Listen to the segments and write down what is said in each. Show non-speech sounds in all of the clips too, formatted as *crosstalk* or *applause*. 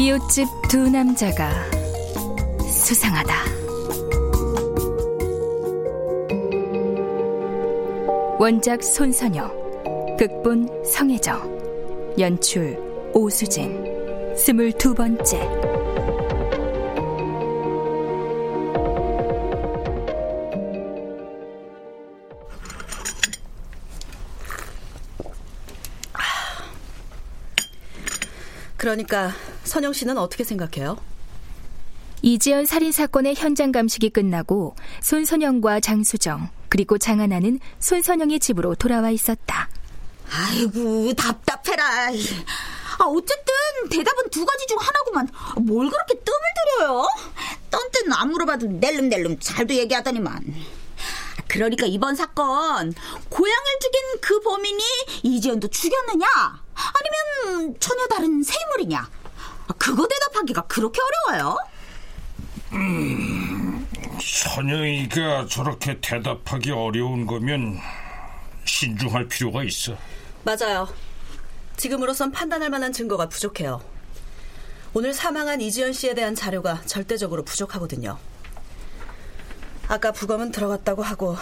이웃집 두 남자가 수상하다. 원작 손선영, 극본 성혜정, 연출 오수진, 스물두 번째. 그러니까 선영 씨는 어떻게 생각해요? 이지연 살인 사건의 현장 감식이 끝나고 손선영과 장수정 그리고 장하나는 손선영의 집으로 돌아와 있었다. 아이고 답답해라. 아 어쨌든 대답은 두 가지 중 하나구만. 뭘 그렇게 뜸을 들여요? 떤 때는 안 물어봐도 낼름낼름 잘도 얘기하더니만. 그러니까 이번 사건 고양을 죽인 그 범인이 이지연도 죽였느냐? 아니면 전혀 다른 새 인물이냐? 그거 대답하기가 그렇게 어려워요? 선영이가 저렇게 대답하기 어려운 거면 신중할 필요가 있어. 맞아요. 지금으로선 판단할 만한 증거가 부족해요. 오늘 사망한 이지연 씨에 대한 자료가 절대적으로 부족하거든요. 아까 부검은 들어갔다고 하고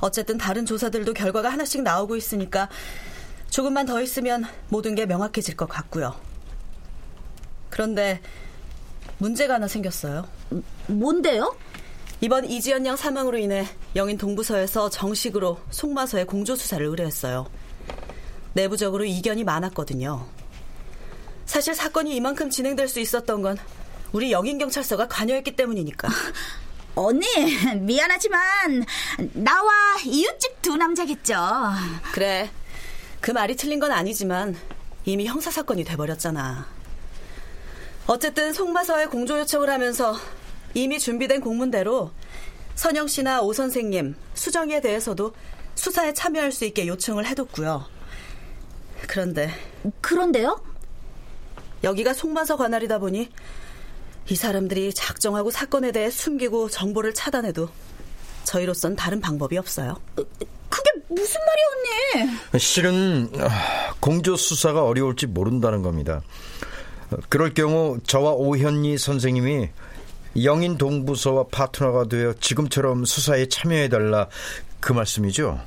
어쨌든 다른 조사들도 결과가 하나씩 나오고 있으니까 조금만 더 있으면 모든 게 명확해질 것 같고요. 그런데 문제가 하나 생겼어요. 뭔데요? 이번 이지연 양 사망으로 인해 영인 동부서에서 정식으로 송마서의 공조 수사를 의뢰했어요. 내부적으로 이견이 많았거든요. 사실 사건이 이만큼 진행될 수 있었던 건 우리 영인 경찰서가 관여했기 때문이니까. *laughs* 언니 미안하지만 나와 이웃집 두 남자겠죠. 그래. 그 말이 틀린 건 아니지만 이미 형사 사건이 돼버렸잖아. 어쨌든 송마서에 공조 요청을 하면서 이미 준비된 공문대로 선영 씨나 오 선생님, 수정이에 대해서도 수사에 참여할 수 있게 요청을 해뒀고요. 그런데 그런데요? 여기가 송마서 관할이다 보니 이 사람들이 작정하고 사건에 대해 숨기고 정보를 차단해도 저희로선 다른 방법이 없어요. 그게 무슨 말이야, 언니? 실은 공조 수사가 어려울지 모른다는 겁니다. 그럴 경우 저와 오현희 선생님이 영인 동부서와 파트너가 되어 지금처럼 수사에 참여해달라 그 말씀이죠?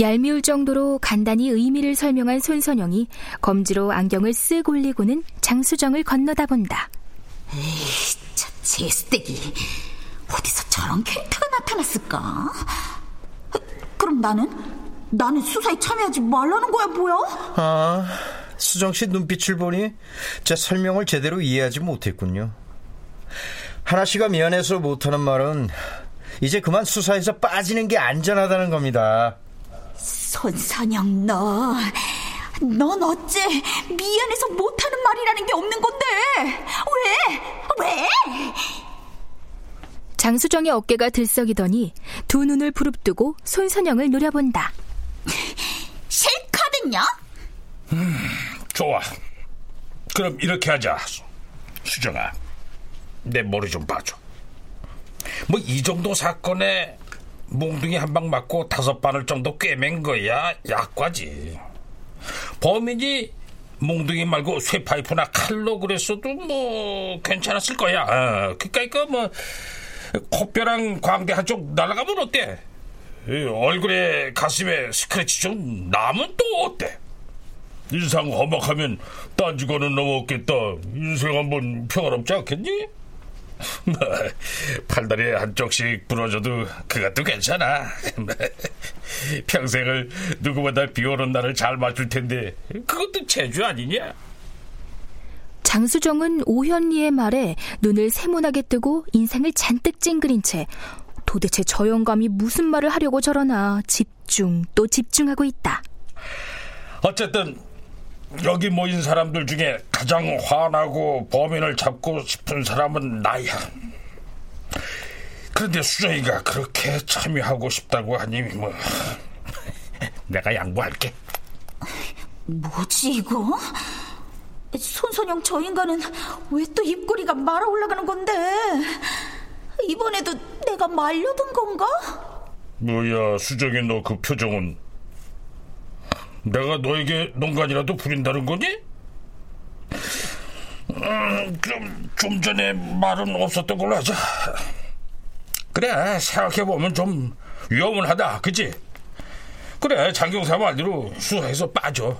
얄미울 정도로 간단히 의미를 설명한 손선영이 검지로 안경을 쓱 올리고는 장수정을 건너다 본다. 에이, 저 제스tek이 어디서 저런 캐릭터가 나타났을까? 그럼 나는? 나는 수사에 참여하지 말라는 거야, 뭐야? 아, 수정 씨 눈빛을 보니 제 설명을 제대로 이해하지 못했군요. 하나 씨가 미안해서 못하는 말은 이제 그만 수사에서 빠지는 게 안전하다는 겁니다. 손선영 너, 넌 어째 미안해서 못하는 말이라는 게 없는 건데 왜? 왜? 장수정의 어깨가 들썩이더니 두 눈을 부릅뜨고 손선영을 노려본다. *laughs* 있겠냐? 좋아. 그럼 이렇게 하자. 수정아, 내 머리 좀 봐줘. 뭐 이 정도 사건에 몽둥이 한 방 맞고 다섯 바늘 정도 꿰맨 거야 약과지. 범인이 몽둥이 말고 쇠파이프나 칼로 그랬어도 뭐 괜찮았을 거야. 어, 그니까 뭐 코뼈랑 광대 한쪽 날아가면 어때? 이 얼굴에 가슴에 스크래치 좀 나면 또 어때? 인상 험악하면 딴지거는 넘었겠다. 인생 한번 평화롭지 않겠니? *laughs* 팔다리 한쪽씩 부러져도 그것도 괜찮아. *laughs* 평생을 누구보다 비 오는 날을 잘 맞출 텐데 그것도 재주 아니냐? 장수정은 오현리의 말에 눈을 세모나게 뜨고 인상을 잔뜩 찡그린 채 도대체 저 영감이 무슨 말을 하려고 저러나 집중 또 집중하고 있다. 어쨌든 여기 모인 사람들 중에 가장 화나고 범인을 잡고 싶은 사람은 나야. 그런데 수정이가 그렇게 참여하고 싶다고 하니 뭐 내가 양보할게. 뭐지 이거? 손선영 저 인간은 왜 또 입꼬리가 말아 올라가는 건데? 이번에도 내가 말려든 건가? 뭐야 수정이 너 그 표정은 내가 너에게 농간이라도 부린다는 거니? 음, 그럼 좀 전에 말은 없었던 걸로 하자. 그래 생각해보면 좀 위험은 하다 그치? 그래 장경사 말대로 수사에서 빠져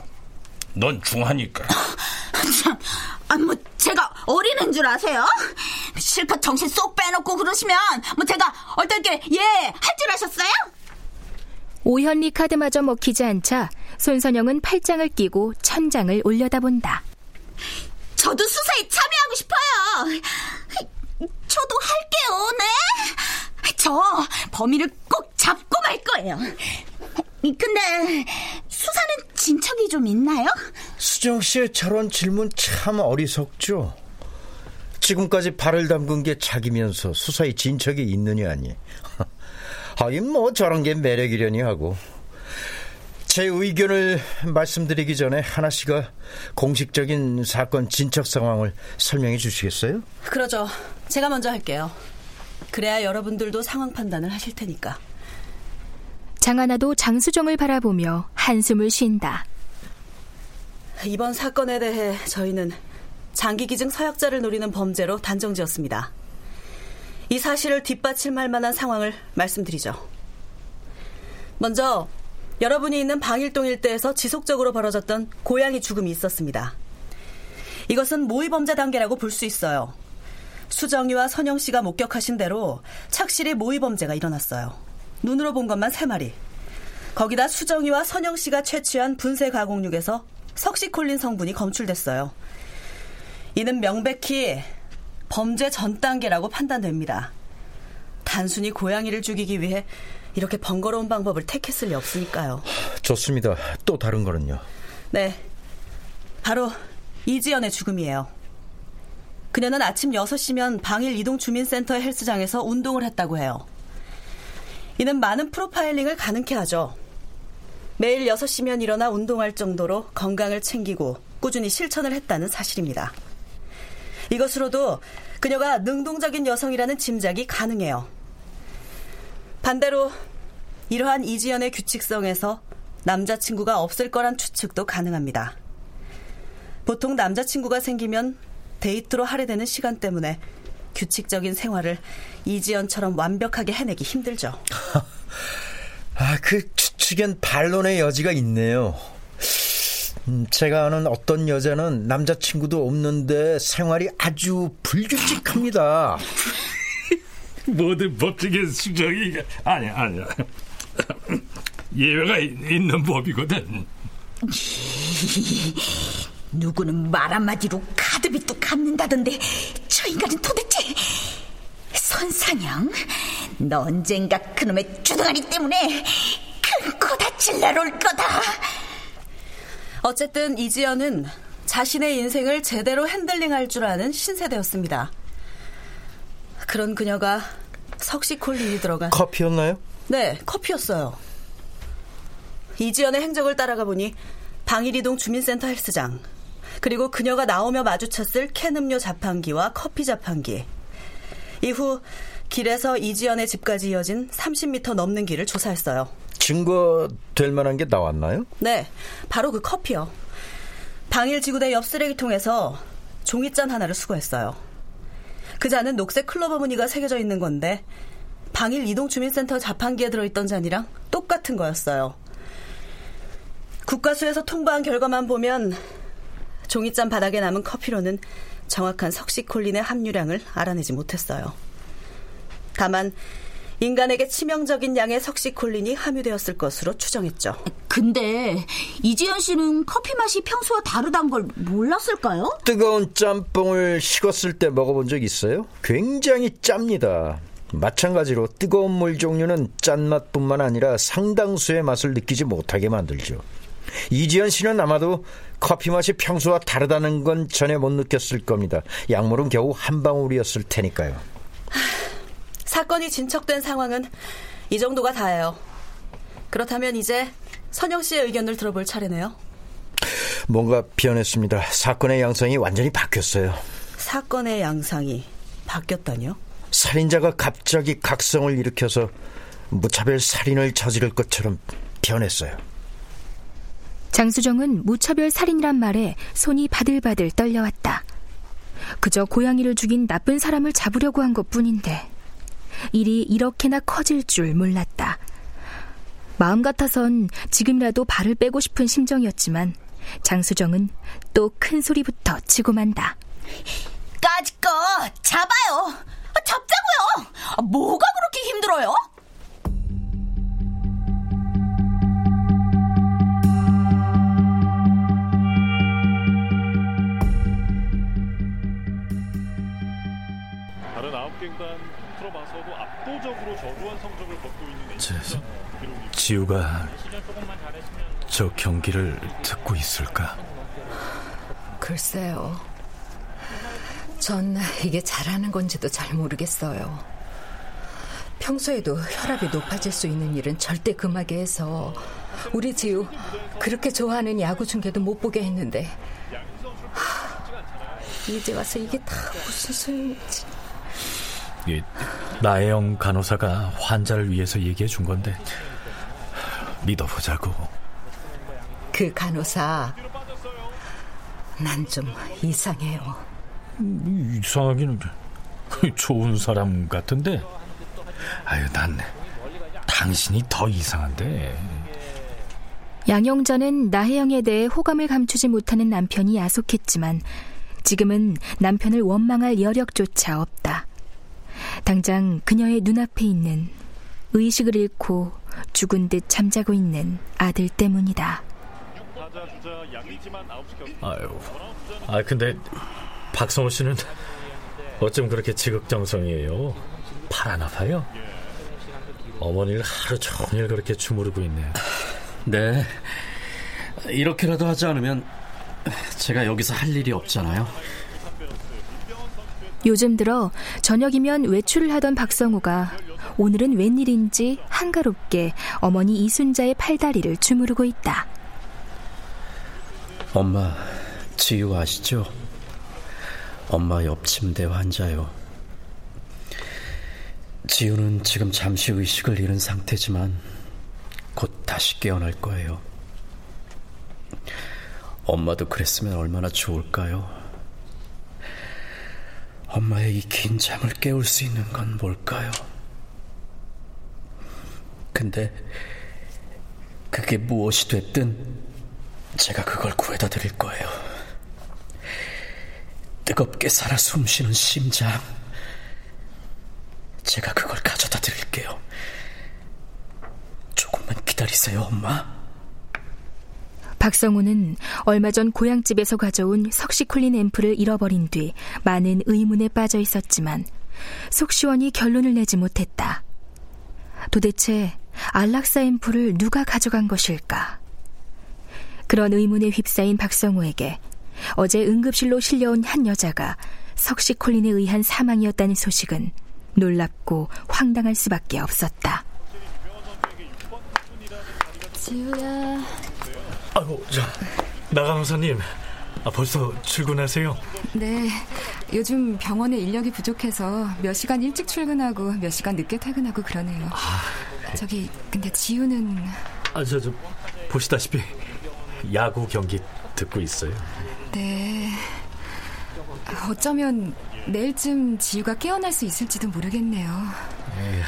넌 중하니까 *laughs* 참, 아, 뭐 제가 어린애인 줄 아세요? 실컷 정신 쏙 빼놓고 그러시면 뭐 제가 어떨게 예 할 줄 아셨어요? 오현리 카드마저 먹히지 않자 손선영은 팔짱을 끼고 천장을 올려다본다. 저도 수사에 참여하고 싶어요. 저도 할게요, 네? 저 범인을 꼭 잡고 말 거예요. 근데 수사는 진척이 좀 있나요? 수정 씨의 저런 질문 참 어리석죠. 지금까지 발을 담근 게 자기면서 수사에 진척이 있느냐니. *laughs* 하긴 뭐 저런 게 매력이려니 하고. 제 의견을 말씀드리기 전에 하나 씨가 공식적인 사건 진척 상황을 설명해 주시겠어요? 그러죠. 제가 먼저 할게요. 그래야 여러분들도 상황 판단을 하실 테니까. 장하나도 장수정을 바라보며 한숨을 쉰다. 이번 사건에 대해 저희는 장기 기증 서약자를 노리는 범죄로 단정지었습니다. 이 사실을 뒷받침할 만한 상황을 말씀드리죠. 먼저 여러분이 있는 방일동 일대에서 지속적으로 벌어졌던 고양이 죽음이 있었습니다. 이것은 모의범죄 단계라고 볼 수 있어요. 수정이와 선영 씨가 목격하신 대로 착실히 모의범죄가 일어났어요. 눈으로 본 것만 세 마리. 거기다 수정이와 선영 씨가 채취한 분쇄 가공육에서 석시콜린 성분이 검출됐어요. 이는 명백히 범죄 전 단계라고 판단됩니다. 단순히 고양이를 죽이기 위해 이렇게 번거로운 방법을 택했을 리 없으니까요. 좋습니다. 또 다른 거는요? 네. 바로 이지연의 죽음이에요. 그녀는 아침 6시면 방일 이동 주민센터 헬스장에서 운동을 했다고 해요. 이는 많은 프로파일링을 가능케 하죠. 매일 6시면 일어나 운동할 정도로 건강을 챙기고 꾸준히 실천을 했다는 사실입니다. 이것으로도 그녀가 능동적인 여성이라는 짐작이 가능해요. 반대로 이러한 이지연의 규칙성에서 남자친구가 없을 거란 추측도 가능합니다. 보통 남자친구가 생기면 데이트로 할애되는 시간 때문에 규칙적인 생활을 이지연처럼 완벽하게 해내기 힘들죠. *laughs* 아, 그 추측엔 반론의 여지가 있네요. 음, 제가 아는 어떤 여자는 남자친구도 없는데 생활이 아주 불규칙합니다. 모든 법칙의 수정이 아니야 아니야 예외가 있는 법이거든. 누구는 말 한마디로 카드빚도 갚는다던데 저 인간은 도대체 손사냥 너 언젠가 그놈의 주둥아리 때문에 큰코 다칠 날 올 거다 어쨌든 이지연은 자신의 인생을 제대로 핸들링할 줄 아는 신세대였습니다. 그런 그녀가 석시콜린이 들어간 커피였나요? 네, 커피였어요. 이지연의 행적을 따라가 보니 방일이동 주민센터 헬스장, 그리고 그녀가 나오며 마주쳤을 캔 음료 자판기와 커피 자판기. 이후 길에서 이지연의 집까지 이어진 30m 넘는 길을 조사했어요. 증거 될 만한 게 나왔나요? 네, 바로 그 커피요. 방일 지구대 옆 쓰레기통에서 종이잔 하나를 수거했어요. 그 잔은 녹색 클로버 무늬가 새겨져 있는 건데 방일 이동주민센터 자판기에 들어있던 잔이랑 똑같은 거였어요. 국가수에서 통보한 결과만 보면 종이잔 바닥에 남은 커피로는 정확한 석시콜린의 함유량을 알아내지 못했어요. 다만 인간에게 치명적인 양의 석시콜린이 함유되었을 것으로 추정했죠. 근데 이지연 씨는 커피 맛이 평소와 다르단 걸 몰랐을까요? 뜨거운 짬뽕을 식었을 때 먹어본 적 있어요? 굉장히 짭니다. 마찬가지로 뜨거운 물 종류는 짠맛뿐만 아니라 상당수의 맛을 느끼지 못하게 만들죠. 이지연 씨는 아마도 커피 맛이 평소와 다르다는 건 전혀 못 느꼈을 겁니다. 약물은 겨우 한 방울이었을 테니까요. 사건이 진척된 상황은 이 정도가 다예요. 그렇다면 이제 선영 씨의 의견을 들어볼 차례네요. 뭔가 변했습니다. 사건의 양상이 완전히 바뀌었어요. 사건의 양상이 바뀌었다니요? 살인자가 갑자기 각성을 일으켜서 무차별 살인을 저지를 것처럼 변했어요. 장수정은 무차별 살인이란 말에 손이 바들바들 떨려왔다. 그저 고양이를 죽인 나쁜 사람을 잡으려고 한 것 뿐인데 일이 이렇게나 커질 줄 몰랐다. 마음 같아선 지금이라도 발을 빼고 싶은 심정이었지만 장수정은 또 큰 소리부터 치고 만다. 까짓 거 잡아요. 잡자고요. 뭐가 그렇게 힘들어요? 봐서도 압도적으로 저조한 성적을 거두고 있는 제, 지우가 저 경기를 듣고 있을까? 글쎄요. 전 이게 잘하는 건지도 잘 모르겠어요. 평소에도 혈압이 높아질 수 있는 일은 절대 금하게 해서 우리 지우 그렇게 좋아하는 야구 중계도 못 보게 했는데 하, 이제 와서 이게 다 무슨 소용이지? 이 나혜영 간호사가 환자를 위해서 얘기해 준 건데 믿어보자고. 그 간호사 난 좀 이상해요. 이상하기는 좋은 사람 같은데. 아유, 난 당신이 더 이상한데. 양영자는 나혜영에 대해 호감을 감추지 못하는 남편이 야속했지만 지금은 남편을 원망할 여력조차 없다. 당장 그녀의 눈앞에 있는 의식을 잃고 죽은 듯 잠자고 있는 아들 때문이다. 아유, 아 근데 박성호 씨는 어쩜 그렇게 지극정성이에요? 팔 안 아파요? 어머니를 하루 종일 그렇게 주무르고 있네요. 네. 이렇게라도 하지 않으면 제가 여기서 할 일이 없잖아요. 요즘 들어 저녁이면 외출을 하던 박성우가 오늘은 웬일인지 한가롭게 어머니 이순자의 팔다리를 주무르고 있다. 엄마, 지유 아시죠? 엄마 옆 침대 환자요. 지유는 지금 잠시 의식을 잃은 상태지만 곧 다시 깨어날 거예요. 엄마도 그랬으면 얼마나 좋을까요? 엄마의 이 긴 잠을 깨울 수 있는 건 뭘까요? 근데 그게 무엇이 됐든 제가 그걸 구해다 드릴 거예요. 뜨겁게 살아 숨쉬는 심장. 제가 그걸 가져다 드릴게요. 조금만 기다리세요, 엄마. 박성우는 얼마 전 고향집에서 가져온 석시콜린 앰플을 잃어버린 뒤 많은 의문에 빠져 있었지만 속 시원히 결론을 내지 못했다. 도대체 안락사 앰플을 누가 가져간 것일까? 그런 의문에 휩싸인 박성우에게 어제 응급실로 실려온 한 여자가 석시콜린에 의한 사망이었다는 소식은 놀랍고 황당할 수밖에 없었다. 지우야. 아이고, 자, 나간호사님, 아, 벌써 출근하세요? 네. 요즘 병원에 인력이 부족해서 몇 시간 일찍 출근하고 몇 시간 늦게 퇴근하고 그러네요. 아, 저기, 근데 지우는. 아, 저, 저, 보시다시피 야구 경기 듣고 있어요. 네. 어쩌면 내일쯤 지우가 깨어날 수 있을지도 모르겠네요. 에이,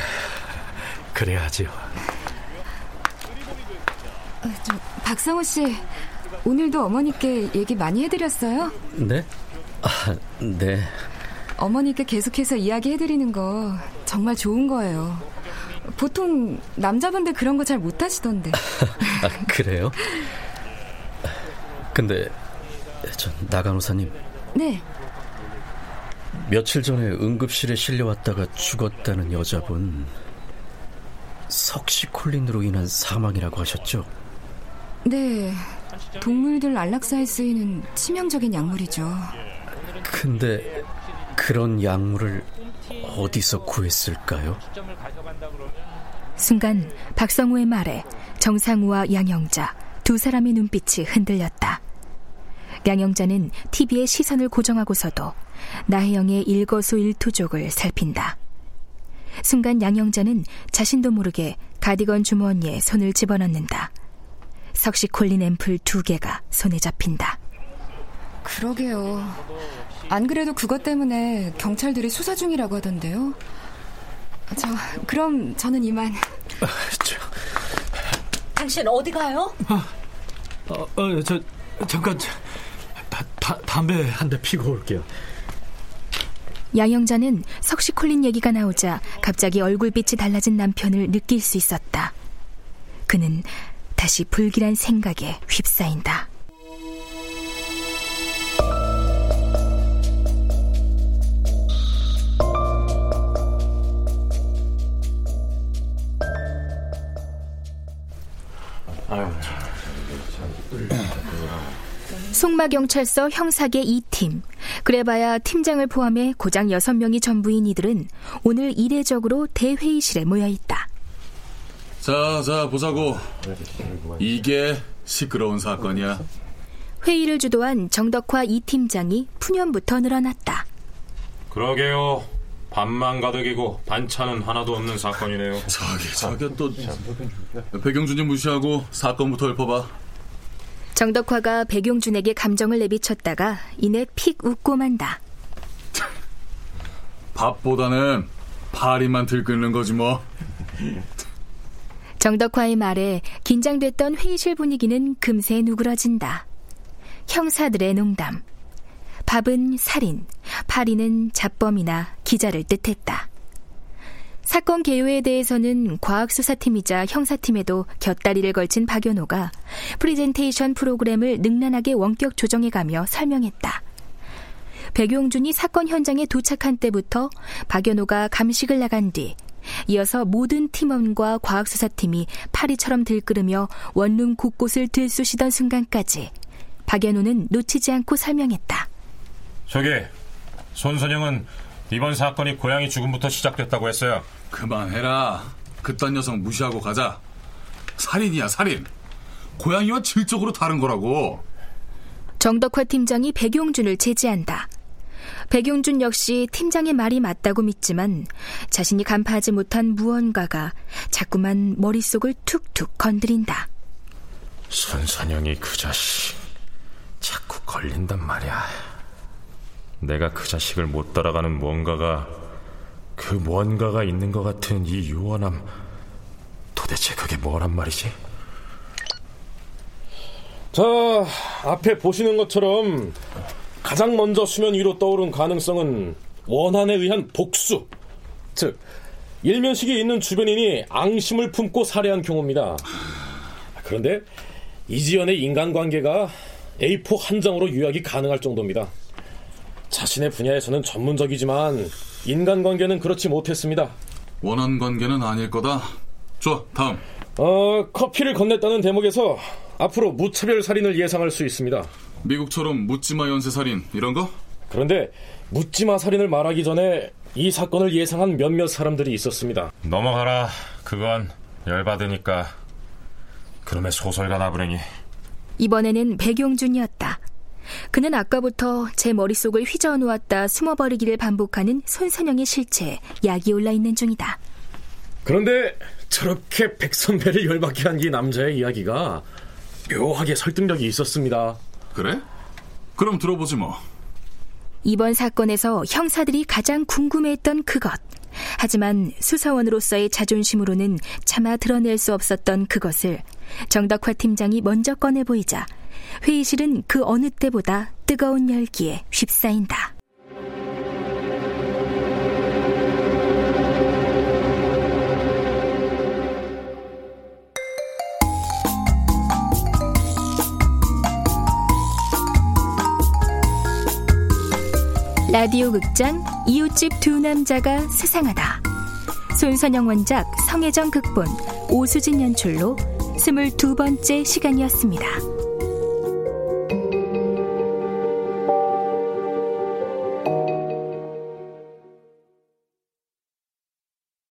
그래야지요. 어, 저, 박성호 씨, 오늘도 어머니께 얘기 많이 해드렸어요? 네? 아, 네. 어머니께 계속해서 이야기해드리는 거 정말 좋은 거예요. 보통 남자분들 그런 거 잘 못하시던데. 아, 그래요? 근데 저 나간호사님. 네. 며칠 전에 응급실에 실려왔다가 죽었다는 여자분 석시콜린으로 인한 사망이라고 하셨죠? 네. 동물들 안락사에 쓰이는 치명적인 약물이죠. 근데 그런 약물을 어디서 구했을까요? 순간 박성우의 말에 정상우와 양영자 두 사람의 눈빛이 흔들렸다. 양영자는 TV에 시선을 고정하고서도 나혜영의 일거수일투족을 살핀다. 순간 양영자는 자신도 모르게 가디건 주머니에 손을 집어넣는다. 석시 콜린 앰플 두 개가 손에 잡힌다. 그러게요. 안 그래도 그것 때문에 경찰들이 수사 중이라고 하던데요. 저 그럼 저는 이만. 아, *laughs* 저... 당신 어디 가요? 어, 어, 저 잠깐 다, 다, 담배 한 대 피고 올게요. 양영자는 석시 콜린 얘기가 나오자 갑자기 얼굴빛이 달라진 남편을 느낄 수 있었다. 그는 다시 불길한 생각에 휩싸인다. 송마경찰서 형사계 2팀, 그래봐야 팀장을 포함해 고장 6명이 전부인 이들은 오늘 이례적으로 대회의실에 모여 있다. 자, 자, 보자고. 이게 시끄러운 사건이야. 회의를 주도한 정덕화 2팀장이 푸념부터 늘어났다. 그러게요. 밥만 가득이고 반찬은 하나도 없는 사건이네요. 저기, 저기 또 백영준이 무시하고 사건부터 읊어봐. 정덕화가 백용준에게 감정을 내비쳤다가 이내 픽 웃고 만다. 밥보다는 파리만 들끓는 거지 뭐. 정덕화의 말에 긴장됐던 회의실 분위기는 금세 누그러진다. 형사들의 농담. 밥은 살인, 파리는 잡범이나 기자를 뜻했다. 사건 개요에 대해서는 과학수사팀이자 형사팀에도 곁다리를 걸친 박연호가 프리젠테이션 프로그램을 능란하게 원격 조정해가며 설명했다. 백용준이 사건 현장에 도착한 때부터 박연호가 감식을 나간 뒤 이어서 모든 팀원과 과학수사팀이 파리처럼 들끓으며 원룸 곳곳을 들쑤시던 순간까지 박연호는 놓치지 않고 설명했다. 저기 손선영은 이번 사건이 고양이 죽음부터 시작됐다고 했어요. 그만해라. 그딴 녀석 무시하고 가자. 살인이야, 살인. 고양이와 질적으로 다른 거라고. 정덕화 팀장이 백용준을 제지한다. 백용준 역시 팀장의 말이 맞다고 믿지만 자신이 간파하지 못한 무언가가 자꾸만 머릿속을 툭툭 건드린다. 손선영이 그 자식 자꾸 걸린단 말이야. 내가 그 자식을 못 따라가는 뭔가가 그 뭔가가 있는 것 같은 이 유원함 도대체 그게 뭐란 말이지? 자, 앞에 보시는 것처럼 가장 먼저 수면 위로 떠오른 가능성은 원한에 의한 복수. 즉, 일면식이 있는 주변인이 앙심을 품고 살해한 경우입니다. 그런데 이지연의 인간관계가 A4 한 장으로 요약이 가능할 정도입니다. 자신의 분야에서는 전문적이지만 인간관계는 그렇지 못했습니다. 원한 관계는 아닐 거다. 좋아, 다음. 어, 커피를 건넸다는 대목에서 앞으로 무차별 살인을 예상할 수 있습니다. 미국처럼 묻지마 연쇄 살인 이런 거? 그런데 묻지마 살인을 말하기 전에 이 사건을 예상한 몇몇 사람들이 있었습니다. 넘어가라. 그건 열받으니까. 그놈의 소설가 나부랭이. 이번에는 백용준이었다. 그는 아까부터 제 머릿속을 휘저어놓았다 숨어버리기를 반복하는 손선영의 실체에 약이 올라있는 중이다. 그런데 저렇게 백선배를 열받게 한 이 남자의 이야기가 묘하게 설득력이 있었습니다. 그래? 그럼 들어보지 뭐. 이번 사건에서 형사들이 가장 궁금해했던 그것. 하지만 수사원으로서의 자존심으로는 차마 드러낼 수 없었던 그것을 정덕화 팀장이 먼저 꺼내 보이자 회의실은 그 어느 때보다 뜨거운 열기에 휩싸인다. 라디오 극장 이웃집 두 남자가 세상하다. 손선영 원작 성혜정 극본 오수진 연출로 스물두 번째 시간이었습니다.